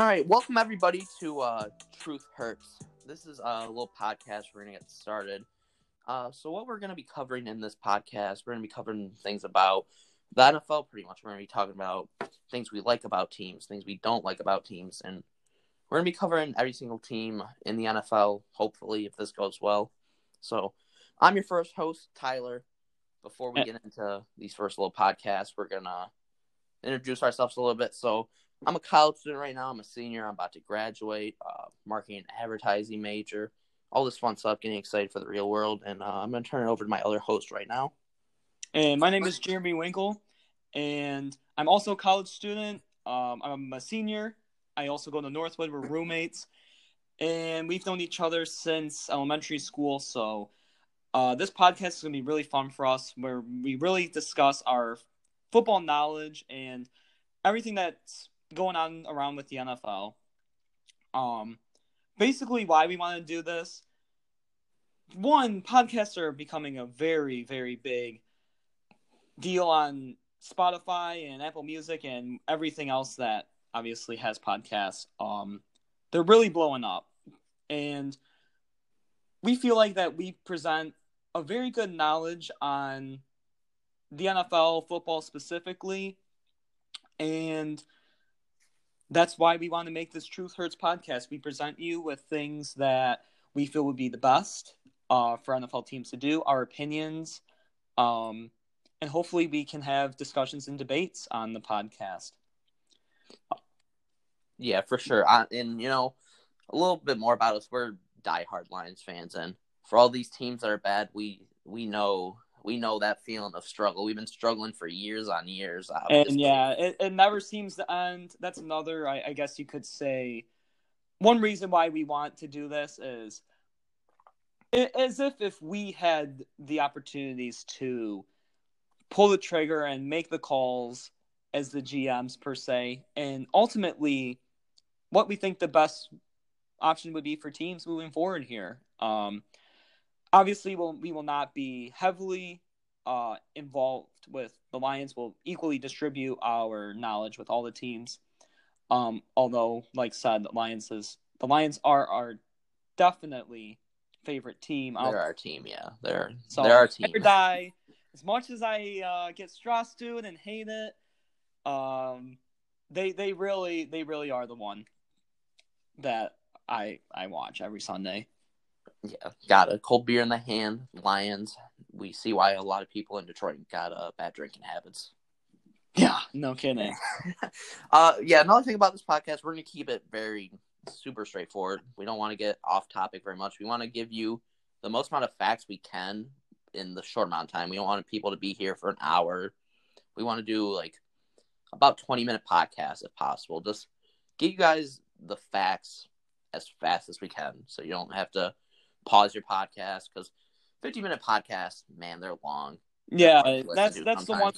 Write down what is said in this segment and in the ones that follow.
All right, welcome everybody to uh, Truth Hurts. This is a little podcast. We're gonna get started. Uh, so, what we're gonna be covering in this podcast, we're gonna be covering things about the NFL. Pretty much, we're gonna be talking about things we like about teams, things we don't like about teams, and we're gonna be covering every single team in the NFL. Hopefully, if this goes well. So, I'm your first host, Tyler. Before we get into these first little podcasts, we're gonna introduce ourselves a little bit. So, I'm a college student right now. I'm a senior. I'm about to graduate, uh, marketing and advertising major, all this fun stuff, getting excited for the real world. And uh, I'm going to turn it over to my other host right now. And my name is Jeremy Winkle, and I'm also a college student. Um, I'm a senior. I also go to Northwood. We're roommates, and we've known each other since elementary school. So uh, this podcast is going to be really fun for us, where we really discuss our football knowledge and everything that's going on around with the NFL. Um, basically, why we want to do this. One, podcasts are becoming a very, very big deal on Spotify and Apple Music and everything else that obviously has podcasts. Um, they're really blowing up, and we feel like that we present a very good knowledge on the NFL, football specifically, and that's why we want to make this Truth Hurts podcast. We present you with things that we feel would be the best uh, for NFL teams to do, our opinions, um, and hopefully we can have discussions and debates on the podcast. Yeah, for sure. I, and, you know, a little bit more about us. We're diehard Lions fans, and for all these teams that are bad, we we know we know that feeling of struggle. We've been struggling for years on years. And yeah, it, it never seems to end. That's another, I, I guess you could say, one reason why we want to do this is as if if we had the opportunities to pull the trigger and make the calls as the GMs per se, and ultimately what we think the best option would be for teams moving forward here. Um, obviously we'll, we will not be heavily uh, involved with the Lions. We'll equally distribute our knowledge with all the teams. Um, although, like said, the Lions is the Lions are our definitely favorite team. They're our team, yeah. They're so they're our team. die. As much as I uh, get stressed to it and hate it, um, they they really they really are the one that I I watch every Sunday. Yeah, got a cold beer in the hand. Lions. We see why a lot of people in Detroit got uh, bad drinking habits. Yeah, no kidding. uh, yeah, another thing about this podcast, we're gonna keep it very super straightforward. We don't want to get off topic very much. We want to give you the most amount of facts we can in the short amount of time. We don't want people to be here for an hour. We want to do like about twenty minute podcast if possible. Just give you guys the facts as fast as we can, so you don't have to pause your podcast because 50 minute podcasts, man, they're long. Yeah, they're that's that's sometimes. the one.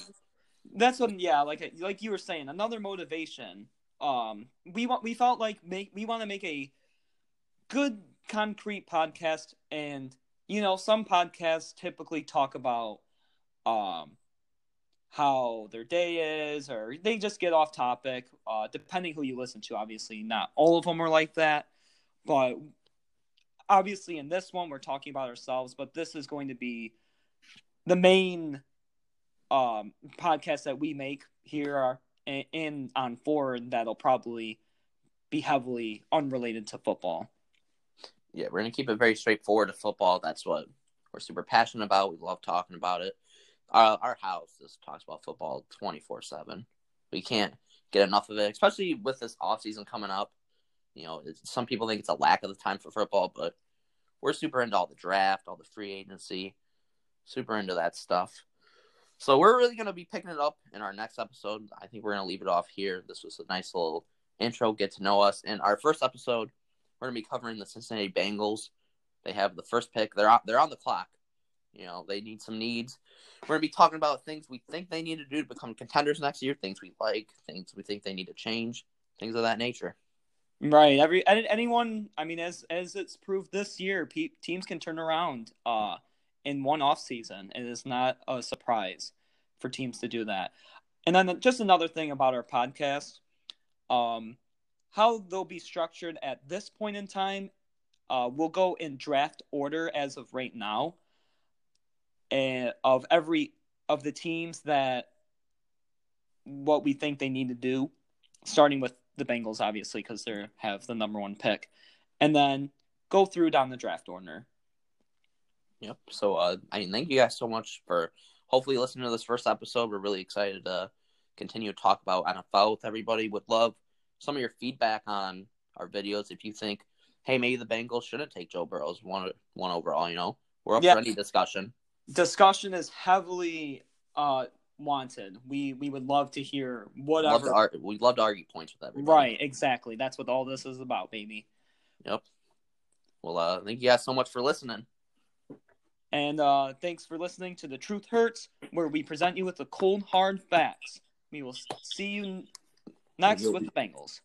That's when yeah, like like you were saying, another motivation. Um, we want we felt like make we want to make a good concrete podcast, and you know, some podcasts typically talk about um how their day is, or they just get off topic. Uh, depending who you listen to, obviously, not all of them are like that, but obviously in this one we're talking about ourselves, but this is going to be the main um, podcast that we make here in on forward that'll probably be heavily unrelated to football. Yeah, we're gonna keep it very straightforward to football. That's what we're super passionate about. We love talking about it. Our our house just talks about football twenty four seven. We can't get enough of it, especially with this off season coming up. You know, some people think it's a lack of the time for football, but we're super into all the draft, all the free agency, super into that stuff. So we're really going to be picking it up in our next episode. I think we're going to leave it off here. This was a nice little intro, get to know us. In our first episode, we're going to be covering the Cincinnati Bengals. They have the first pick. They're on, they're on the clock. You know, they need some needs. We're going to be talking about things we think they need to do to become contenders next year, things we like, things we think they need to change, things of that nature. Right. Every anyone. I mean, as as it's proved this year, pe- teams can turn around uh, in one off season. It is not a surprise for teams to do that. And then just another thing about our podcast, um, how they'll be structured at this point in time, uh, we'll go in draft order as of right now, and of every of the teams that what we think they need to do, starting with the Bengals, obviously, because they have the number one pick, and then go through down the draft order. Yep. So, uh, I mean, thank you guys so much for hopefully listening to this first episode. We're really excited to continue to talk about NFL with everybody. Would love some of your feedback on our videos. If you think, hey, maybe the Bengals shouldn't take Joe Burrow's one one overall, you know, we're up Yeah. for any discussion. Discussion is heavily uh, wanted. We we would love to hear Love whatever. to ar- we love to argue points with everybody. Right, exactly. That's what all this is about, baby. Yep. Well, uh, thank you guys so much for listening. And uh, thanks for listening to The Truth Hurts, where we present you with the cold, hard facts. We will see you next with the Bengals.